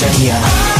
Media.